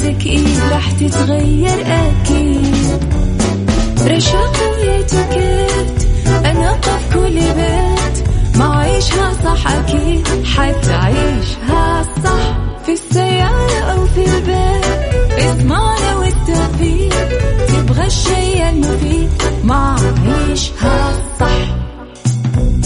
وحياتك إيه راح تتغير أكيد. رشاق ويتوكيت أنا في كل بيت. ما عيشها صح أكيد حتعيشها صح. في السيارة أو في البيت اسمعنا والتوفيق. تبغى الشيء المفيد ما عيشها صح.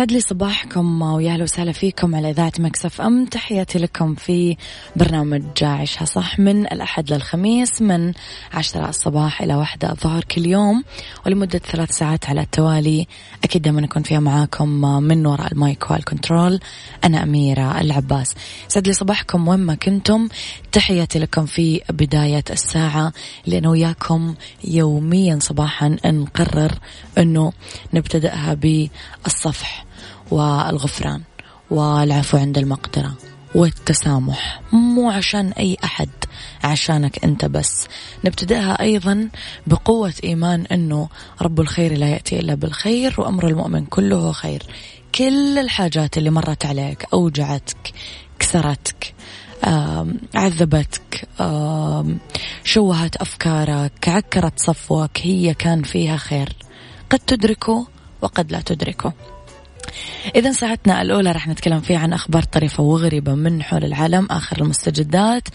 يسعد لي صباحكم ويا أهلا وسهلا فيكم على إذاعة مكس FM. تحياتي لكم في برنامج عيشها صح من الأحد للخميس من عشرة الصباح إلى واحدة الظهر كل يوم. ولمدة ثلاث ساعات على التوالي. أكيد دائما أكون فيها معاكم من وراء المايك وال control. أنا أميرة العباس. يسعد لي صباحكم وين ما كنتم. تحياتي لكم في بداية الساعة. لأن وياكم يوميا صباحا نقرر إنه نبتدأها بالصفح. والغفران والعفو عند المقدرة والتسامح. مو عشان أي أحد عشانك أنت بس. نبتدأها أيضا بقوة إيمان أنه رب الخير لا يأتي إلا بالخير وأمر المؤمن كله خير. كل الحاجات اللي مرت عليك أوجعتك كسرتك عذبتك شوهت أفكارك عكرت صفوك هي كان فيها خير. قد تدركه وقد لا تدركه. إذا ساعتنا الأولى رح نتكلم فيها عن أخبار طريفة وغريبة من حول العالم آخر المستجدات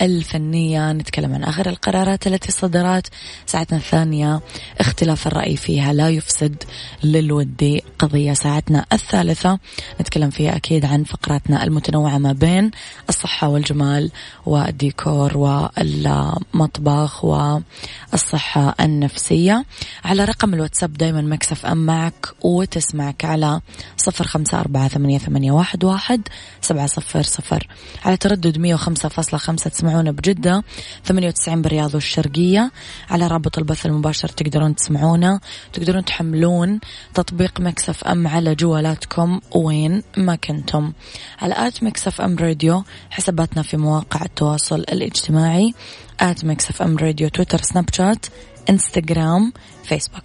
الفنية نتكلم عن آخر القرارات التي صدرت. ساعتنا الثانية اختلاف الرأي فيها لا يفسد للودي قضية. ساعتنا الثالثة نتكلم فيها أكيد عن فقراتنا المتنوعة ما بين الصحة والجمال والديكور والمطبخ والصحة النفسية. على رقم الواتساب دايما مكس FM معك وتسمعك على صفر خمسة أربعة ثمانية, ثمانية واحد, واحد سبعة صفر صفر. على تردد مية وخمسة فاصلة خمسة تسمعونا بجدة ثمانية وتسعين بالرياض والشرقية. على رابط البث المباشر تقدرون تسمعونا تقدرون تحملون تطبيق مكس FM على جوالاتكم وين ما كنتم. على at Mix FM radio حساباتنا في مواقع التواصل الاجتماعي. at Mix FM radio تويتر سناب شات انستغرام فيسبوك.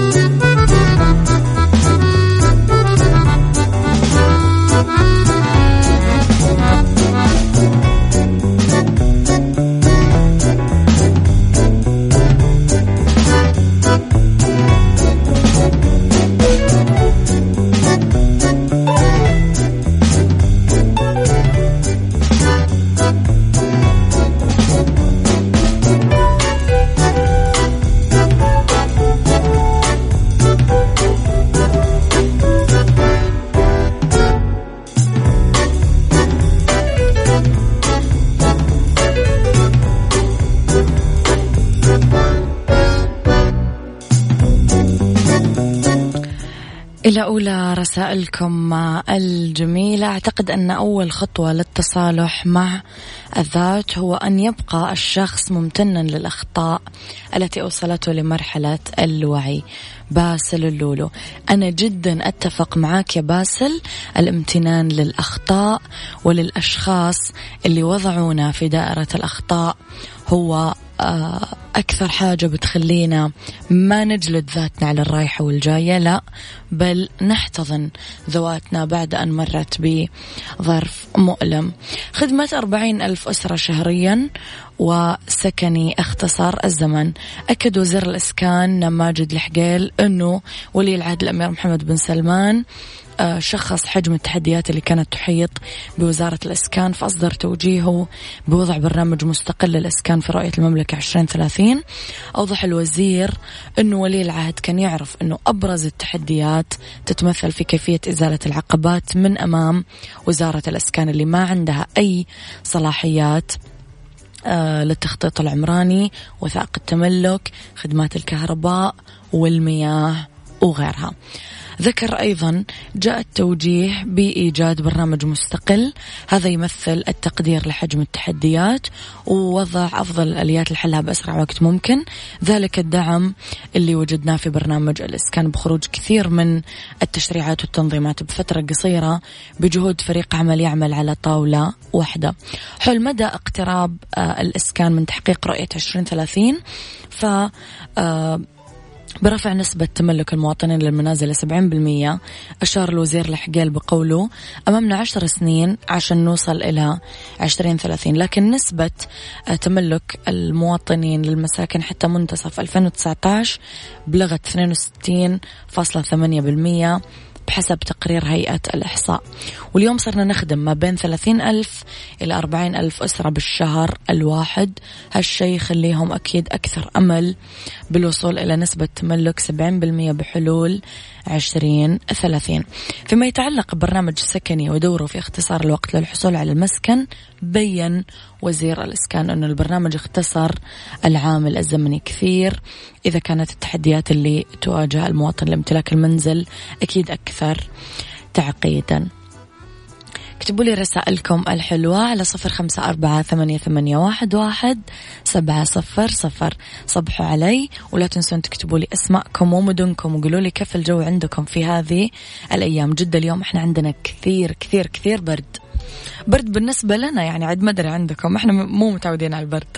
إلى أولى رسائلكم الجميلة. أعتقد أن أول خطوة للتصالح مع الذات هو أن يبقى الشخص ممتنا للأخطاء التي أوصلته لمرحلة الوعي. باسل اللولو أنا جدا أتفق معك يا باسل. الامتنان للأخطاء وللأشخاص اللي وضعونا في دائرة الأخطاء هو أكثر حاجة بتخلينا ما نجلد ذاتنا على الرايحة والجاية لا بل نحتضن ذواتنا بعد أن مرت بظرف مؤلم. خدمة أربعين ألف أسرة شهريا وسكني اختصر الزمن. أكد وزير الإسكان ماجد الحقيل أنه ولي العهد الأمير محمد بن سلمان آه، شخص حجم التحديات اللي كانت تحيط بوزارة الإسكان فأصدر توجيهه بوضع برنامج مستقل للإسكان في رؤية المملكة 2030 أوضح الوزير أنه ولي العهد كان يعرف أنه أبرز التحديات تتمثل في كيفية إزالة العقبات من أمام وزارة الإسكان اللي ما عندها أي صلاحيات آه للتخطيط العمراني وثائق التملك خدمات الكهرباء والمياه وغيرها. ذكر أيضا جاء التوجيه بإيجاد برنامج مستقل. هذا يمثل التقدير لحجم التحديات ووضع أفضل الآليات لحلها بأسرع وقت ممكن. ذلك الدعم اللي وجدناه في برنامج الإسكان بخروج كثير من التشريعات والتنظيمات بفترة قصيرة بجهود فريق عمل يعمل على طاولة واحدة. حول مدى اقتراب آه، الإسكان من تحقيق رؤية 2030 ف آه، برفع نسبة تملك المواطنين للمنازل ل 70% أشار الوزير الحقيل بقوله أمامنا عشر سنين عشان نوصل إلى 2030 لكن نسبة تملك المواطنين للمساكن حتى منتصف 2019 بلغت 62.8% بحسب تقرير هيئة الإحصاء. واليوم صرنا نخدم ما بين ثلاثين ألف إلى أربعين ألف أسرة بالشهر الواحد. هالشي يخليهم أكيد أكثر أمل بالوصول إلى نسبة تملك سبعين بالمية بحلول عشرين ثلاثين. فيما يتعلق ببرنامج سكني ودوره في اختصار الوقت للحصول على المسكن بين وزير الإسكان أن البرنامج اختصر العامل الزمني كثير. إذا كانت التحديات اللي تواجه المواطن لامتلاك المنزل أكيد أكثر تعقيدا. اكتبوا لي رسائلكم الحلوة على صفر خمسة أربعة ثمانية, ثمانية واحد, واحد سبعة صفر صفر. صبحوا علي ولا تنسون تكتبوا لي أسماءكم ومدنكم وقولوا لي كيف الجو عندكم في هذه الأيام. جدة اليوم إحنا عندنا كثير كثير كثير برد. برد بالنسبة لنا يعني عد ما أدري عندكم. إحنا مو متعودين على البرد.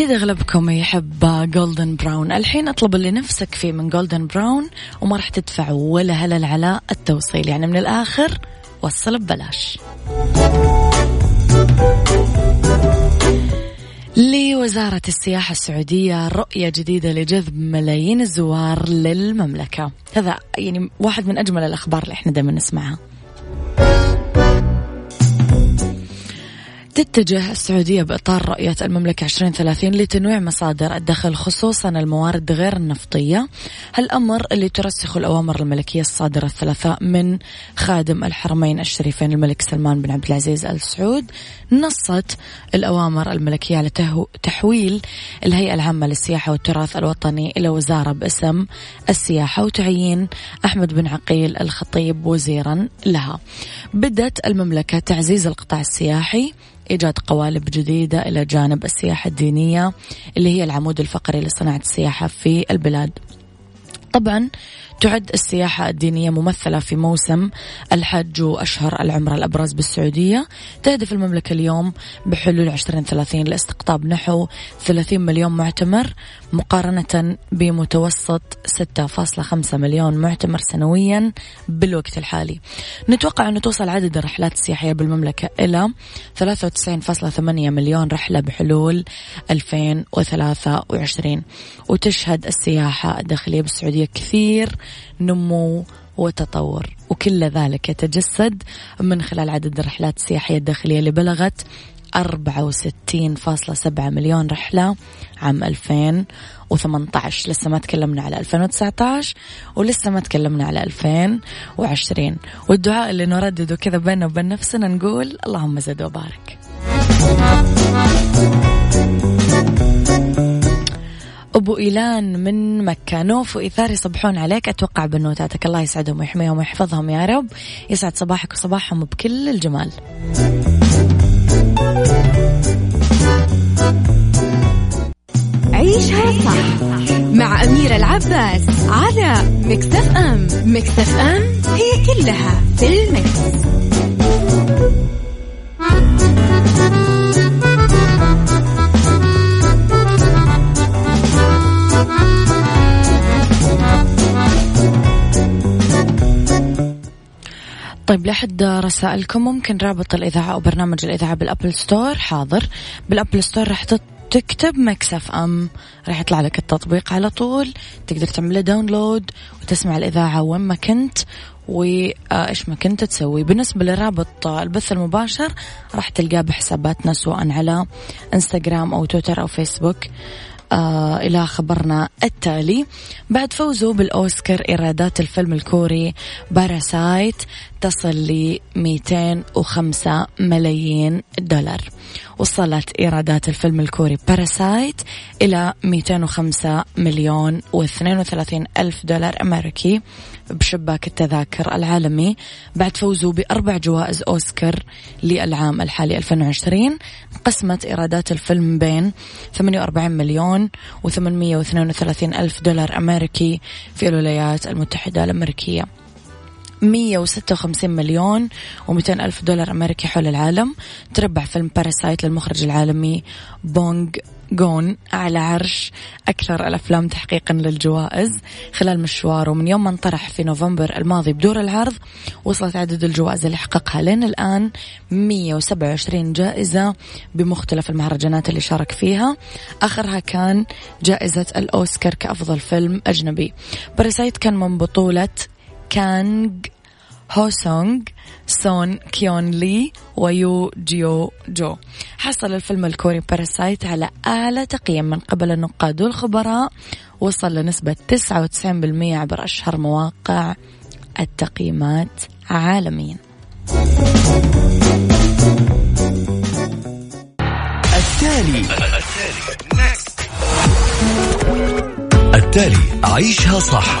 أكيد أغلبكم يحب جولدن براون الحين أطلب اللي نفسك فيه من جولدن براون وما راح تدفع ولا هلل على التوصيل. يعني من الآخر وصل ببلاش. لوزارة السياحة السعودية رؤية جديدة لجذب ملايين الزوار للمملكة. هذا يعني واحد من أجمل الأخبار اللي إحنا دائما نسمعها. تتجه السعودية بإطار رؤية المملكة 2030 لتنويع مصادر الدخل خصوصا الموارد غير النفطية. هالأمر اللي ترسخ الأوامر الملكية الصادرة الثلاثاء من خادم الحرمين الشريفين الملك سلمان بن عبد العزيز آل سعود نصت الأوامر الملكية على تحويل الهيئة العامة للسياحة والتراث الوطني إلى وزارة باسم السياحة وتعيين أحمد بن عقيل الخطيب وزيرا لها. بدت المملكة تعزيز القطاع السياحي إيجاد قوالب جديدة إلى جانب السياحة الدينية اللي هي العمود الفقري لصناعة السياحة في البلاد. طبعا تعد السياحة الدينية ممثلة في موسم الحج وأشهر العمرة الأبرز بالسعودية. تهدف المملكة اليوم بحلول 2030 لاستقطاب نحو 30 مليون معتمر مقارنة بمتوسط 6.5 مليون معتمر سنويا بالوقت الحالي. نتوقع أن توصل عدد الرحلات السياحية بالمملكة إلى 93.8 مليون رحلة بحلول 2023 وتشهد السياحة الداخلية بالسعودية كثير نمو وتطور. وكل ذلك يتجسد من خلال عدد الرحلات السياحية الداخلية اللي بلغت 64.7 مليون رحلة عام 2018 لسه ما تكلمنا على 2019 ولسه ما تكلمنا على 2020 والدعاء اللي نردده كذا بيننا وبين نفسنا نقول اللهم زد وبارك. أبو إيلان من مكة. نوف وإيثار يصبحون عليك. أتوقع بنوتاتك الله يسعدهم ويحميهم ويحفظهم يا رب. يسعد صباحك وصباحهم بكل الجمال. عيشها صح مع أميرة العباس على مكس FM. مكس FM هي كلها في ال mix. طيب لحد رسائلكم ممكن رابط الإذاعة أو برنامج الإذاعة بال App Store. حاضر. بال App Store راح تكتب مكس FM. راح يطلع لك التطبيق على طول. تقدر تعمله download وتسمع الإذاعة وين ما كنت. وإيش ما كنت تسوي. بالنسبة لرابط البث المباشر راح تلقاه بحساباتنا سواء على إنستغرام أو تويتر أو فيسبوك. آه إلى خبرنا التالي. بعد فوزه بالأوسكار إيرادات الفيلم الكوري باراسايت. تصل ل 205 ملايين دولار. وصلت إيرادات الفيلم الكوري باراسايت إلى 205 مليون و32 ألف دولار أمريكي بشباك التذاكر العالمي بعد فوزه بأربع جوائز أوسكار للعام الحالي 2020 قسمت إيرادات الفيلم بين 48 مليون و832 ألف دولار أمريكي في الولايات المتحدة الأمريكية. 156 مليون و200 ألف دولار أمريكي حول العالم. تربع فيلم باراسايت للمخرج العالمي بونغ جون على عرش. أكثر الأفلام تحقيقا للجوائز خلال مشواره. من يوم ما انطرح في نوفمبر الماضي بدور العرض وصلت عدد الجوائز اللي حققها. لين الآن 127 جائزة بمختلف المهرجانات اللي شارك فيها. آخرها كان جائزة الأوسكار كأفضل فيلم أجنبي. باراسايت كان من بطولة كانغ هو سونغ سون كيون لي ويو جيو جو حصل الفيلم الكوري باراسايت على أعلى تقييم من قبل النقاد والخبراء. وصل لنسبة 99% عبر أشهر مواقع التقييمات عالميا. التالي. التالي. عيشها صح.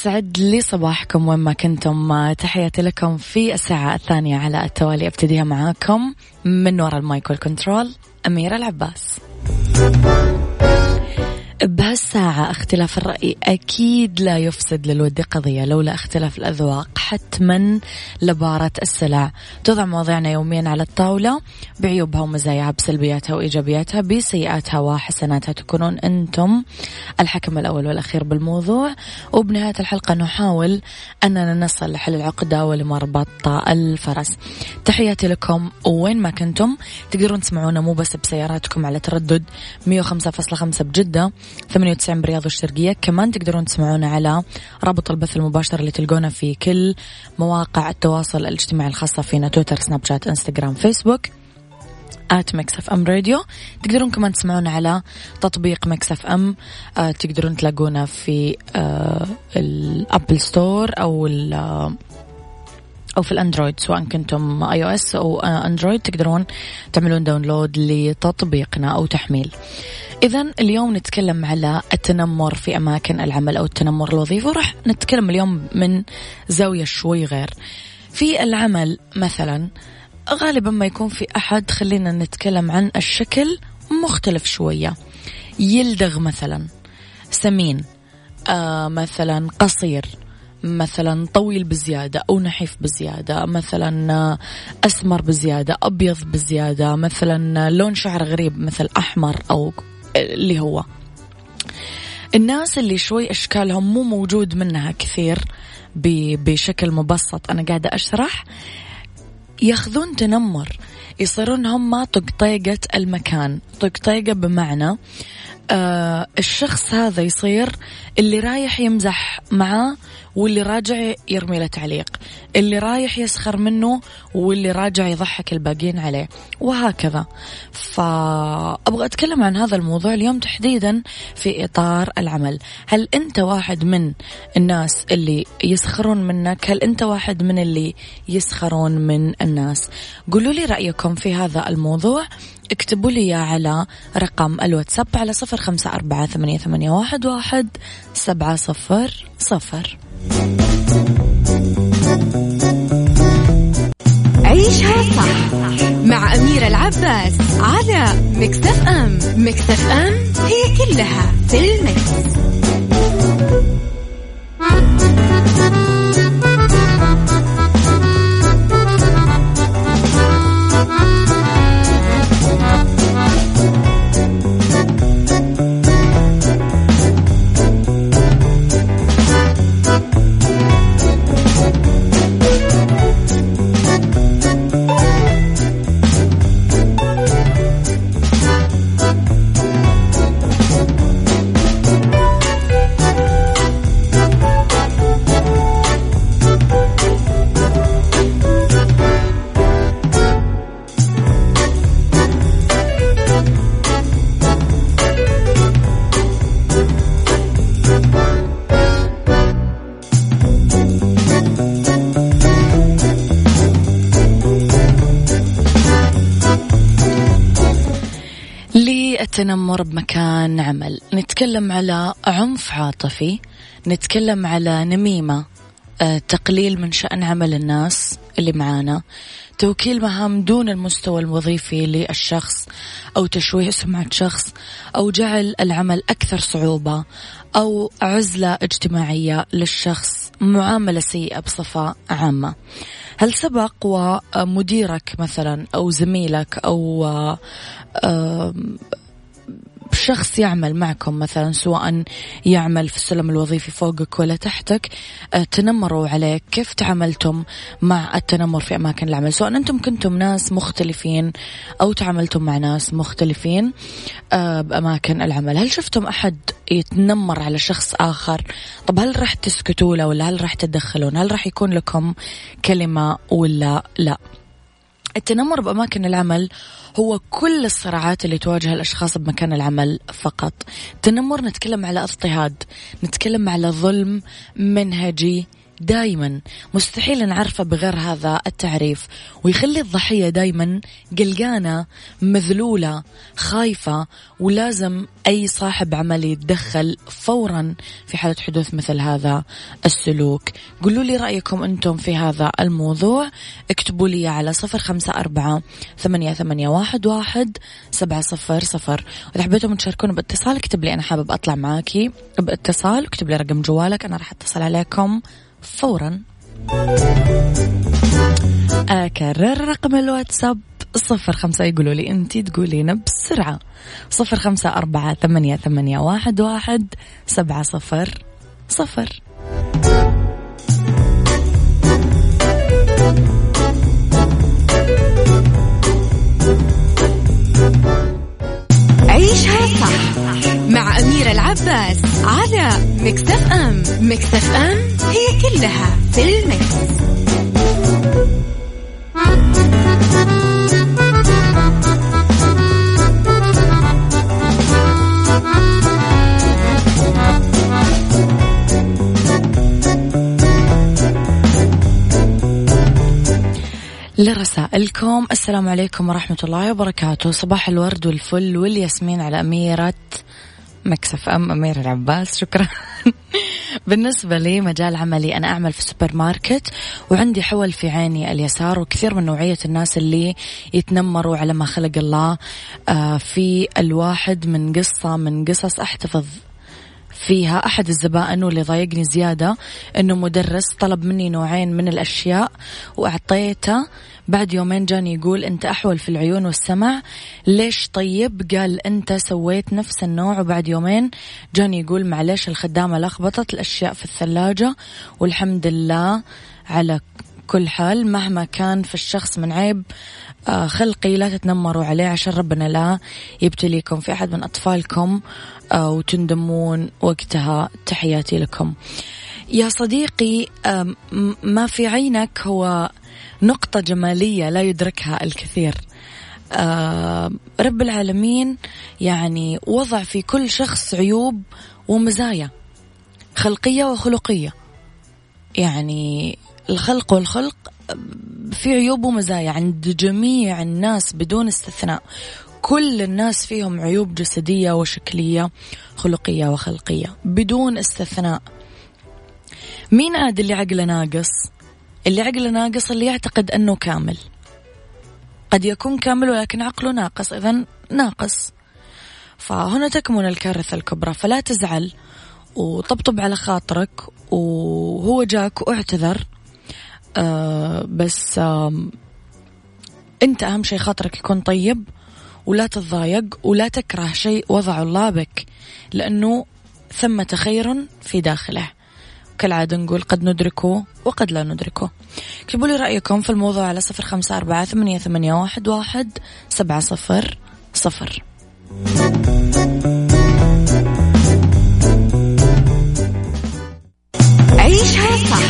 يسعد لي صباحكم وين ما كنتم. تحياتي لكم في الساعة الثانية على التوالي. أبتديها معاكم من وراء المايك وال control أميرة العباس. بهالساعة اختلاف الرأي أكيد لا يفسد للود قضية لولا اختلاف الأذواق حتما لبارت السلع. توضع مواضيعنا يوميا على الطاولة بعيوبها ومزاياها بسلبياتها وإيجابياتها بسيئاتها وحسناتها تكونون أنتم الحكم الأول والأخير بالموضوع. وبنهاية الحلقة نحاول أننا نصل لحل العقدة ولمربط الفرس. تحياتي لكم وين ما كنتم. تقدرون تسمعونا مو بس بسياراتكم على تردد 105.5 بجدة. 98 برياض الشرقية. كمان تقدرون تسمعونا على رابط البث المباشر اللي تلقونه في كل مواقع التواصل الاجتماعي الخاصة فينا تويتر سناب شات إنستغرام فيسبوك at Mix FM Radio. تقدرون كمان تسمعونا على تطبيق Mix FM. آه تقدرون تلاقونا في آه ال Apple Store أو أو في ال Android سواء كنتم iOS أو Android. تقدرون تعملون download لتطبيقنا أو تحميل. إذا اليوم نتكلم على التنمر في أماكن العمل أو التنمر الوظيفي وراح نتكلم اليوم من زاوية شوي غير. في العمل مثلا غالبا ما يكون في أحد خلينا نتكلم عن الشكل مختلف شوية. يلدغ مثلا سمين آه مثلا قصير مثلا طويل بزيادة أو نحيف بزيادة مثلا آه، أسمر بزيادة أبيض بزيادة مثلا لون شعر غريب مثل أحمر أو اللي هو. الناس اللي شوي أشكالهم مو موجود منها كثير بشكل مبسط. أنا قاعدة أشرح. ياخذون تنمر. يصيرون هم طقطيقة المكان. طقطيقة بمعنى آه الشخص هذا يصير اللي رايح يمزح معاه واللي راجع يرمي له تعليق. اللي رايح يسخر منه واللي راجع يضحك الباقيين عليه. وهكذا. فأبغى أتكلم عن هذا الموضوع اليوم تحديدا في إطار العمل. هل أنت واحد من الناس اللي يسخرون منك؟ هل أنت واحد من اللي يسخرون من الناس؟ قولوا لي رأيكم في هذا الموضوع. اكتبوا لي على رقم الواتساب على صفر خمسة أربعة ثمانية, ثمانية واحد, واحد سبعة صفر صفر عيشها صح مع أميرة العباس على مكتف أم مكتف أم هي كلها في المكس. التنمر بمكان عمل. نتكلم على عنف عاطفي نتكلم على نميمة آه، تقليل من شأن عمل الناس اللي معانا توكيل مهام دون المستوى الوظيفي للشخص أو تشويه سمعة شخص أو جعل العمل أكثر صعوبة أو عزلة اجتماعية للشخص معاملة سيئة بصفة عامة. هل سبق ومديرك مثلا أو زميلك أو آه، شخص يعمل معكم مثلا سواء يعمل في السلم الوظيفي فوقك ولا تحتك آه، تنمروا عليك كيف تعاملتم مع التنمر في أماكن العمل؟ سواء أنتم كنتم ناس مختلفين أو تعاملتم مع ناس مختلفين آه، بأماكن العمل. هل شفتم أحد يتنمر على شخص آخر؟ طب هل راح تسكتوا له ولا هل راح تتدخلون هل راح يكون لكم كلمة ولا لا؟ التنمر بأماكن العمل هو كل الصراعات اللي تواجه الأشخاص بمكان العمل فقط. تنمر نتكلم على اضطهاد نتكلم على ظلم منهجي دايما مستحيل نعرفه بغير هذا التعريف ويخلي الضحية دايما قلقانة مذلولة خايفة ولازم أي صاحب عمل يتدخل فورا في حالة حدوث مثل هذا السلوك. قولوا لي رأيكم أنتم في هذا الموضوع. اكتبوا لي على صفر خمسة أربعة ثمانية, ثمانية واحد, واحد سبعة صفر صفر. وإذا حبيتم تشاركون باتصال اكتب لي أنا حابب أطلع معاكي. باتصال اكتب لي رقم جوالك أنا راح أتصل عليكم فورا أكرر رقم الواتساب صفر خمسة يقولوا لي أنت تقولين بسرعة. صفر خمسة أربعة ثمانية, ثمانية واحد, واحد سبعة صفر صفر. عيشها صح. مع أميرة العباس على مكتف أم مكتف أم هي كلها في المكس. لرسائلكم السلام عليكم ورحمة الله وبركاته صباح الورد والفل والياسمين على أميرة Mix FM أميرة العباس شكرا. بالنسبة لي مجال عملي أنا أعمل في سوبر ماركت وعندي حول في عيني اليسار وكثير من نوعية الناس اللي يتنمروا على ما خلق الله. آه، في الواحد من قصة من قصص أحتفظ فيها. أحد الزبائن واللي ضايقني زيادة أنه مدرس طلب مني نوعين من الأشياء وأعطيته. بعد يومين جاني يقول أنت أحول في العيون والسمع. ليش طيب؟ قال أنت سويت نفس النوع. وبعد يومين جاني يقول معلش الخدامة لخبطت الأشياء في الثلاجة. والحمد لله على كل حال مهما كان في الشخص من عيب خلقي لا تتنمروا عليه عشان ربنا لا يبتليكم في أحد من أطفالكم آه، وتندمون وقتها. تحياتي لكم. يا صديقي ما في عينك هو نقطة جمالية لا يدركها الكثير. رب العالمين يعني وضع في كل شخص عيوب ومزايا خلقية وخلقية. يعني الخلق والخلق في عيوب ومزايا عند جميع الناس بدون استثناء. كل الناس فيهم عيوب جسدية وشكلية خلقية وخلقية بدون استثناء. مين عاد اللي عقله ناقص؟ اللي عقله ناقص اللي يعتقد أنه كامل. قد يكون كامل ولكن عقله ناقص إذا ناقص. فهنا تكمن الكارثة الكبرى فلا تزعل وطبطب على خاطرك وهو جاك واعتذر. آه بس آه انت اهم شيء خاطرك يكون طيب ولا تتضايق ولا تكره شيء وضع الله بك لأنه ثمة خير في داخله. كالعادة نقول قد ندركه وقد لا ندركه. اكتبوا لي رأيكم في الموضوع على صفر خمسة أربعة ثمانية, ثمانية واحد, واحد سبعة صفر صفر. عيشها صح.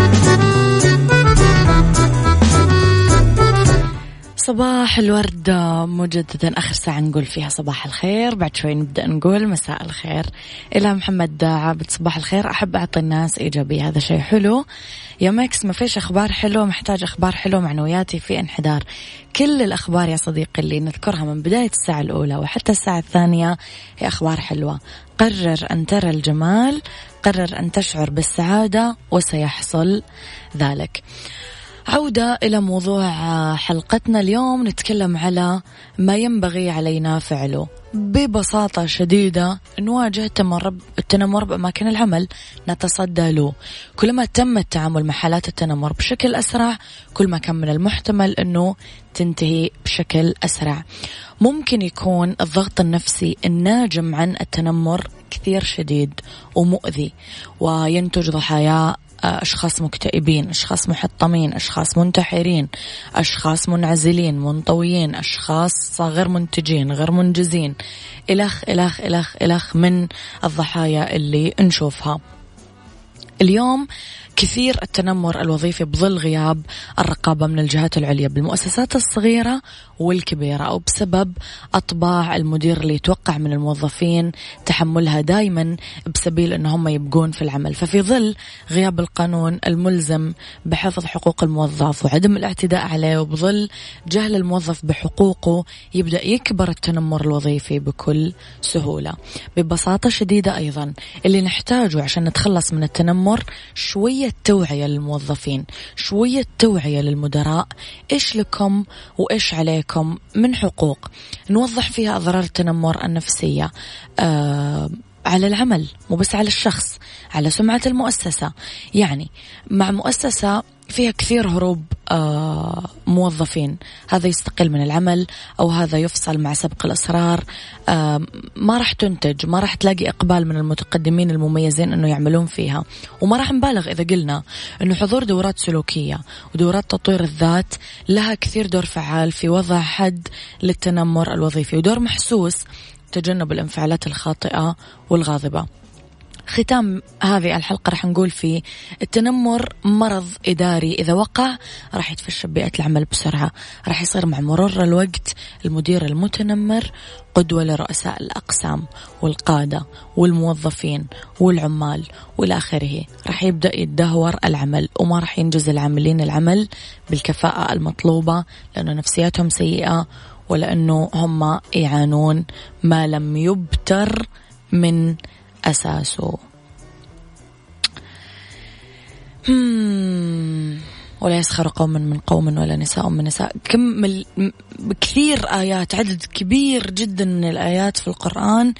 صباح الورد. مجددا آخر ساعة نقول فيها صباح الخير. بعد شوي نبدأ نقول مساء الخير. إلى محمد عابد صباح الخير. أحب أعطي الناس إيجابية. هذا شيء حلو. يا ماكس ما فيش أخبار حلوة محتاج أخبار حلوة معنوياتي في انحدار. كل الأخبار يا صديقي اللي نذكرها من بداية الساعة الأولى وحتى الساعة الثانية هي أخبار حلوة. قرر أن ترى الجمال. قرر أن تشعر بالسعادة وسيحصل ذلك. عودة إلى موضوع حلقتنا اليوم. نتكلم على ما ينبغي علينا فعله. ببساطة شديدة نواجه التنمر بأماكن العمل نتصدى له. كلما تم التعامل مع حالات التنمر بشكل أسرع كل ما كان من المحتمل أنه تنتهي بشكل أسرع. ممكن يكون الضغط النفسي الناجم عن التنمر كثير شديد ومؤذي وينتج ضحايا أشخاص مكتئبين أشخاص محطمين أشخاص منتحرين أشخاص منعزلين منطويين أشخاص غير منتجين غير منجزين. إلخ إلخ إلخ إلخ من الضحايا اللي نشوفها. اليوم كثير التنمر الوظيفي بظل غياب الرقابة من الجهات العليا بالمؤسسات الصغيرة والكبيرة أو بسبب أطباع المدير اللي يتوقع من الموظفين تحملها دائما بسبيل أن هم يبقون في العمل. ففي ظل غياب القانون الملزم بحفظ حقوق الموظف وعدم الاعتداء عليه وبظل جهل الموظف بحقوقه يبدأ يكبر التنمر الوظيفي بكل سهولة. ببساطة شديدة أيضا اللي نحتاجه عشان نتخلص من التنمر شوية توعية للموظفين شوية توعية للمدراء إيش لكم وإيش عليكم من حقوق. نوضح فيها أضرار التنمر النفسية آه على العمل مو بس على الشخص على سمعة المؤسسة. يعني مع مؤسسة فيها كثير هروب آه موظفين. هذا يستقل من العمل أو هذا يفصل مع سبق الأسرار. آه ما راح تنتج ما راح تلاقي إقبال من المتقدمين المميزين أنه يعملون فيها. وما راح نبالغ إذا قلنا أنه حضور دورات سلوكية ودورات تطوير الذات لها كثير دور فعال في وضع حد للتنمر الوظيفي ودور محسوس تجنب الانفعالات الخاطئة والغاضبة. ختام هذه الحلقة راح نقول فيه التنمر مرض إداري. إذا وقع راح يتفشى ببيئة العمل بسرعة. راح يصير مع مرور الوقت المدير المتنمر قدوة لرؤساء الأقسام والقادة والموظفين والعمال وإلى آخره. راح يبدأ يتدهور العمل وما راح ينجز العاملين العمل بالكفاءة المطلوبة لأنه نفسياتهم سيئة ولأنه هم يعانون ما لم يبتر من أساسه. ولا يسخر قوم من قوم ولا نساء من نساء. كم كثير آيات عدد كبير جدا من الآيات في القرآن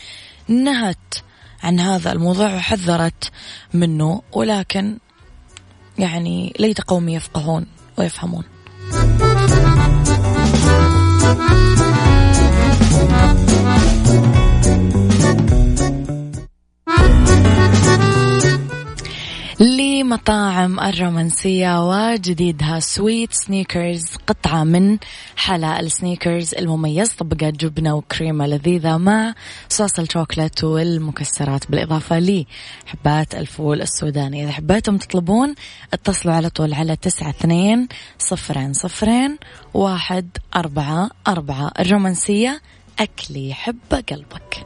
نهت عن هذا الموضوع وحذرت منه ولكن يعني ليت قومي يفقهون ويفهمون. لمطاعم الرومانسية وجديدها Sweet Snickers قطعة من حلا ال Snickers المميز طبقات جبنة وكريمة لذيذة مع صوص الشوكولات والمكسرات. بالإضافة لحبات الفول السوداني. إذا حبيتم تطلبون اتصلوا على طول على تسعة اثنين صفرين صفرين واحد أربعة أربعة. الرومانسية أكل يحب قلبك.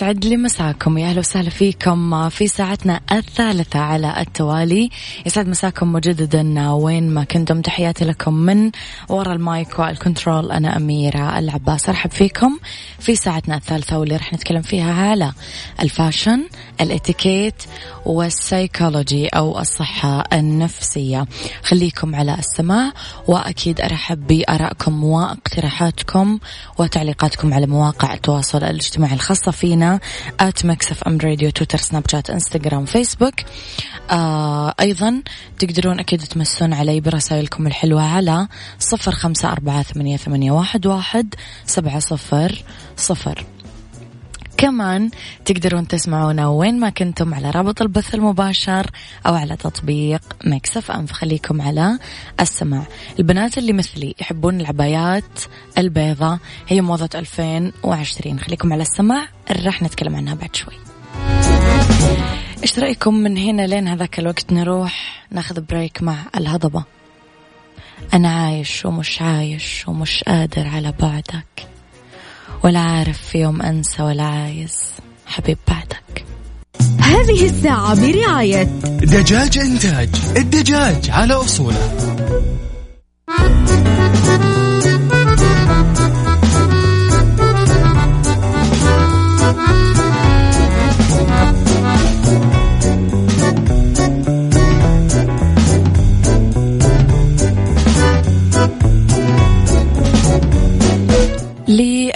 ويسعد لي مساكم يا أهلا وسهلا فيكم. في ساعتنا الثالثة على التوالي. يسعد مساكم مجددا. وين ما كنتم تحياتي لكم من وراء ال mic وال control. أنا أميرة العباس. أرحب فيكم في ساعتنا الثالثة واللي راح نتكلم فيها على ال fashion الاتيكيت والسيكولوجي أو الصحة النفسية. خليكم على السماع وأكيد أرحب بآرائكم واقتراحاتكم وتعليقاتكم على مواقع التواصل الاجتماعي الخاصة فينا at Mix FM Radio تويتر سناب شات إنستغرام فيسبوك آه أيضا تقدرون أكيد تمسون علي برسائلكم الحلوة على صفر خمسة أربعة ثمانية, واحد سبعة صفر صفر. كمان تقدرون تسمعونا وين ما كنتم على رابط البث المباشر أو على تطبيق Mix FM. فخليكم على السمع البنات اللي مثلي يحبون العبايات البيضة هي موضة 2020 خليكم على السمع راح نتكلم عنها بعد شوي. إيش رأيكم من هنا لين هذاك الوقت نروح ناخذ بريك مع الهضبة؟ أنا عايش ومش عايش ومش قادر على بعدك. ولا عارف في يوم أنسى ولا عايز حبيب بعدك. هذه الساعة برعاية دجاج إنتاج. الدجاج على أصوله.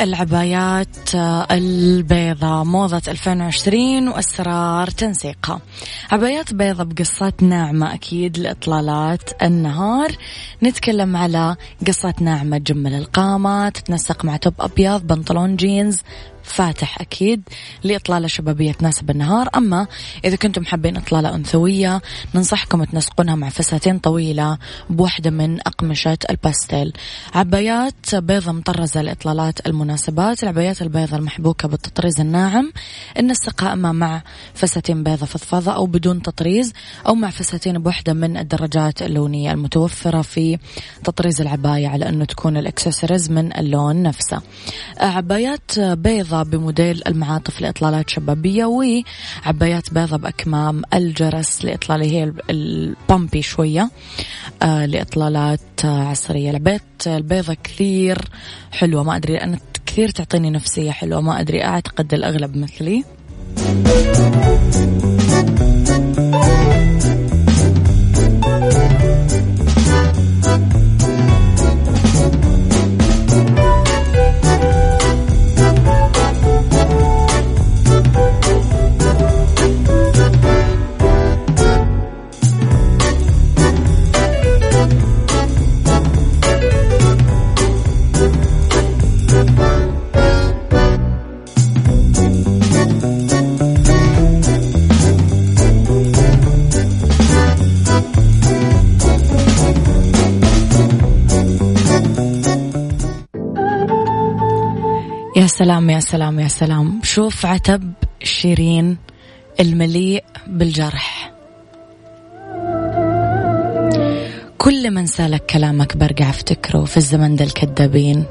العبايات البيضاء موضة 2020 وأسرار تنسيقها عبايات بيضاء بقصات ناعمة أكيد لإطلالات النهار. نتكلم على قصات ناعمة تجمل القامة تتنسق مع top أبيض بنطلون جينز فاتح أكيد لإطلالة شبابية تناسب النهار. أما إذا كنتم حابين إطلالة أنثوية ننصحكم تنسقونها مع فساتين طويلة بوحدة من أقمشة الباستيل. عبايات بيضة مطرزة لإطلالات المناسبات. العبايات البيضة المحبوكة بالتطريز الناعم. ننسقها أما مع فساتين بيضة فضفاضة أو بدون تطريز أو مع فساتين بوحدة من الدرجات اللونية المتوفرة في تطريز العباية على أنه تكون الإكسسوارز من اللون نفسه. عبايات بيضة بموديل المعاطف لإطلالات شبابية وعبايات بيضة بأكمام الجرس لإطلالة هي البامبي شوية آه لإطلالات عصرية العبايات البيضة كثير حلوة ما أدري أنا كثير تعطيني نفسية حلوة ما أدري أعتقد الأغلب مثلي. سلام يا سلام يا سلام. شوف عتب شيرين المليء بالجرح. كل من سالك كلامك برجع افتكره في الزمن ده الكذابين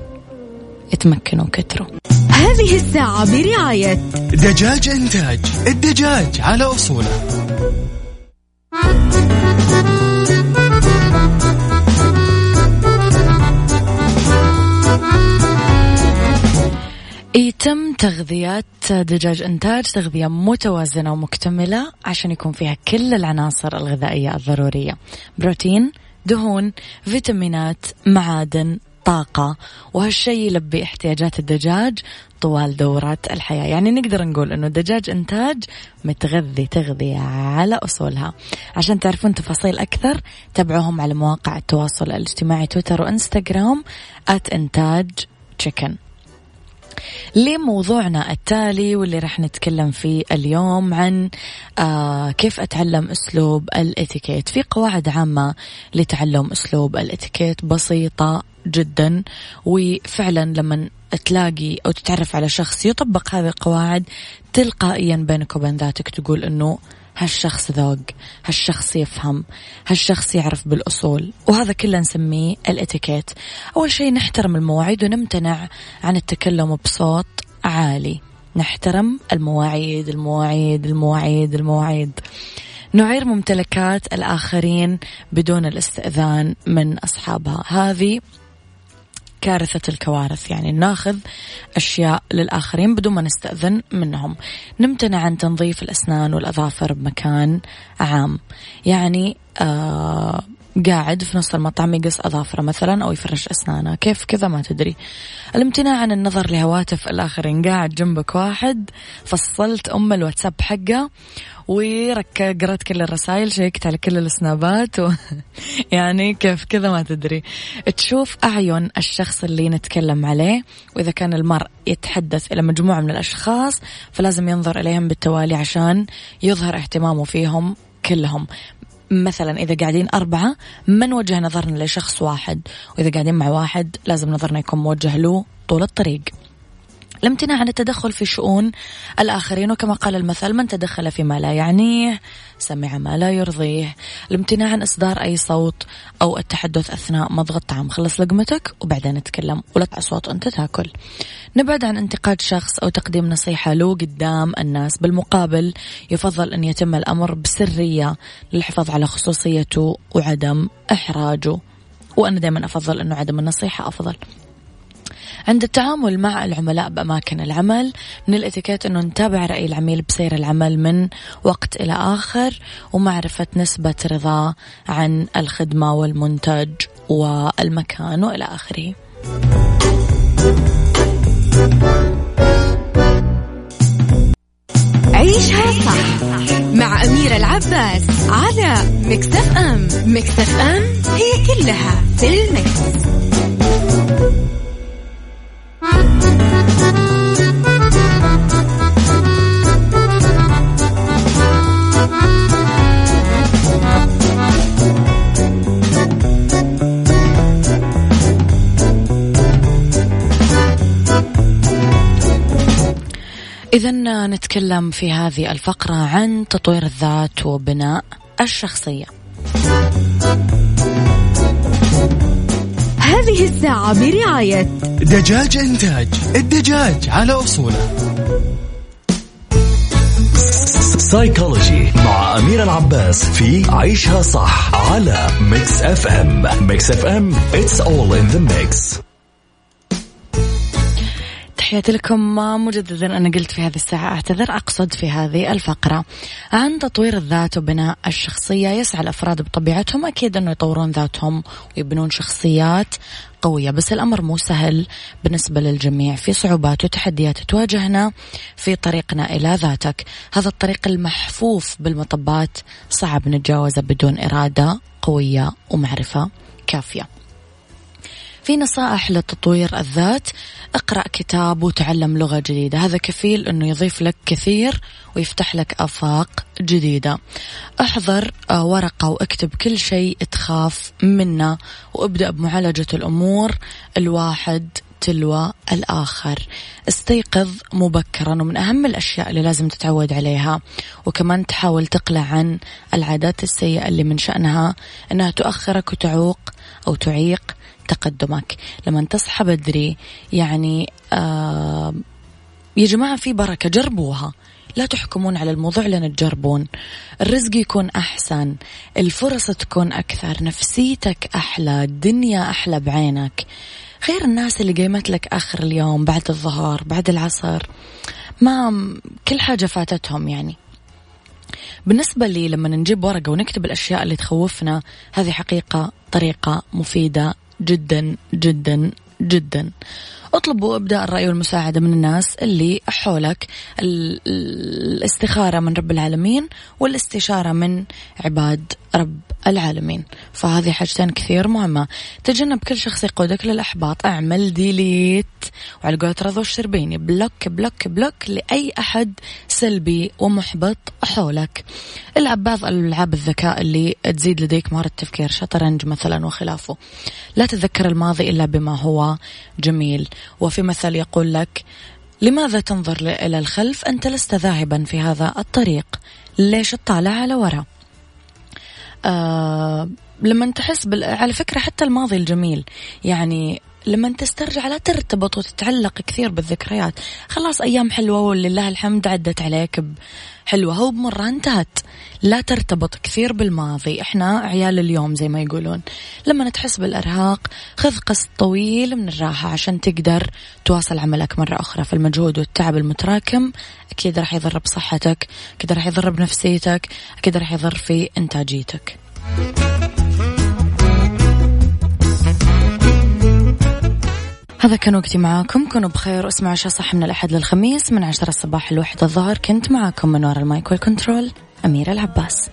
يتمكنوا كتروا هذه الساعة برعاية دجاج إنتاج. الدجاج على أصوله. يتم تغذية دجاج إنتاج تغذية متوازنة ومكتملة عشان يكون فيها كل العناصر الغذائية الضرورية. بروتين دهون فيتامينات معادن طاقة. وهالشيء يلبي احتياجات الدجاج طوال دورة الحياة. يعني نقدر نقول أنه دجاج إنتاج متغذي تغذية على أصولها. عشان تعرفون تفاصيل أكثر تابعوهم على مواقع التواصل الاجتماعي تويتر وإنستغرام at إنتاج تشيكن لموضوعنا التالي واللي راح نتكلم فيه اليوم عن آه كيف أتعلم أسلوب الإتيكيت. في قواعد عامة لتعلم أسلوب الإتيكيت بسيطة جدا وفعلا لما تلاقي أو تتعرف على شخص يطبق هذه القواعد تلقائيا بينك وبين ذاتك تقول أنه هالشخص ذوق هالشخص يفهم هالشخص يعرف بالأصول. وهذا كله نسميه الإتيكيت. أول شيء نحترم المواعيد ونمتنع عن التكلم بصوت عالي. نحترم المواعيد المواعيد المواعيد المواعيد. نعير ممتلكات الآخرين بدون الاستئذان من أصحابها. هذه كارثة الكوارث. يعني ناخذ أشياء للآخرين بدون ما نستأذن منهم. نمتنع عن تنظيف الأسنان والأظافر بمكان عام. يعني آه قاعد في نص المطعم يقص أظافره مثلا أو يفرش أسنانه. كيف كذا ما تدري. الامتناع عن النظر لهواتف الآخرين. قاعد جنبك واحد. فصلت أم الواتساب حقه. ورك قرأت كل الرسائل. شيكت على كل السنابات. و... يعني كيف كذا ما تدري. تشوف أعين الشخص اللي نتكلم عليه. وإذا كان المرء يتحدث إلى مجموعة من الأشخاص فلازم ينظر إليهم بالتوالي عشان يظهر اهتمامه فيهم كلهم. مثلا إذا قاعدين أربعة ما نوجه نظرنا لشخص واحد. وإذا قاعدين مع واحد لازم نظرنا يكون موجه له طول الطريق. الامتناع عن التدخل في شؤون الآخرين وكما قال المثل من تدخل فيما لا يعنيه سمع ما لا يرضيه. الامتناع عن إصدار أي صوت أو التحدث أثناء مضغ الطعام خلص لقمتك وبعدين نتكلم ولا صوت أنت تاكل. نبعد عن انتقاد شخص أو تقديم نصيحة. له قدام الناس بالمقابل يفضل أن يتم الأمر بسرية للحفاظ على خصوصيته وعدم إحراجه. وأنا دائما أفضل أنه عدم النصيحة أفضل. عند التعامل مع العملاء بأماكن العمل من الإتيكيت أنه نتابع رأي العميل بسير العمل من وقت إلى آخر ومعرفة نسبة رضاه عن الخدمة والمنتج والمكان وإلى آخره عيشها صح مع أميرة العباس على مكتف أم مكتف أم هي كلها في المكس. إذا نتكلم في هذه الفقرة عن تطوير الذات وبناء الشخصية. هذه الساعة برعاية دجاج إنتاج الدجاج على أصوله. psychology مع أميرة العباس في عيشها صح على Mix FM Mix FM it's all in the mix. تحياتي لكم. مجددا أنا قلت في هذه الساعة أعتذر أقصد في هذه الفقرة. عن تطوير الذات وبناء الشخصية يسعى الأفراد بطبيعتهم أكيد أنه يطورون ذاتهم ويبنون شخصيات قوية. بس الأمر مو سهل بالنسبة للجميع. في صعوبات وتحديات تواجهنا في طريقنا إلى ذاتك. هذا الطريق المحفوف بالمطبات صعب نتجاوزه بدون إرادة قوية ومعرفة كافية. في نصائح لتطوير الذات. اقرأ كتاب وتعلم لغة جديدة. هذا كفيل أنه يضيف لك كثير ويفتح لك آفاق جديدة. احضر آه، ورقة واكتب كل شيء تخاف منه وابدأ بمعالجة الأمور الواحد تلو الآخر. استيقظ مبكرا ومن أهم الأشياء اللي لازم تتعود عليها. وكمان تحاول تقلع عن العادات السيئة اللي من شأنها أنها تؤخرك وتعوق أو تعيق تقدمك. لما تصحى بدري يعني آه يا جماعة في بركة جربوها. لا تحكمون على الموضوع لين تجربون. الرزق يكون أحسن الفرص تكون أكثر نفسيتك أحلى الدنيا أحلى بعينك. غير الناس اللي قيمت لك آخر اليوم بعد الظهر بعد العصر ما كل حاجة فاتتهم يعني. بالنسبة لي لما نجيب ورقة ونكتب الأشياء اللي تخوفنا هذه حقيقة طريقة مفيدة جدا جدا جدا. اطلب وابدأ الرأي والمساعدة من الناس اللي حولك الاستخارة من رب العالمين والاستشارة من عباد رب العالمين. فهذه حاجتين كثير مهمة. تجنب كل شخص يقودك للإحباط. أعمل delete. وعلى قولة رضوى الشربيني block block block لأي أحد سلبي ومحبط حولك. العب بعض ألعاب الذكاء اللي تزيد لديك مهارة التفكير شطرنج مثلا وخلافه. لا تتذكر الماضي إلا بما هو جميل. وفي مثل يقول لك لماذا تنظر إلى الخلف؟ أنت لست ذاهبا في هذا الطريق. ليش تطالع على وراء؟ آه لما تحس بال... على فكرة حتى الماضي الجميل. يعني لما تسترجع لا ترتبط وتتعلق كثير بالذكريات. خلاص أيام حلوة ولله الحمد عدت عليك حلوة. هو بمرة انتهت لا ترتبط كثير بالماضي. إحنا عيال اليوم زي ما يقولون. لما تحس بالإرهاق خذ قسط طويل من الراحة عشان تقدر تواصل عملك مرة أخرى. فالمجهود والتعب المتراكم أكيد راح يضر بصحتك أكيد راح يضر بنفسيتك أكيد راح يضر في إنتاجيتك. هذا كان وقتي معاكم. كونوا بخير واسمعوا شو صح من الأحد للخميس من عشرة الصباح لواحد الظهر. كنت معاكم من وراء المايك والكنترول أميرة العباس.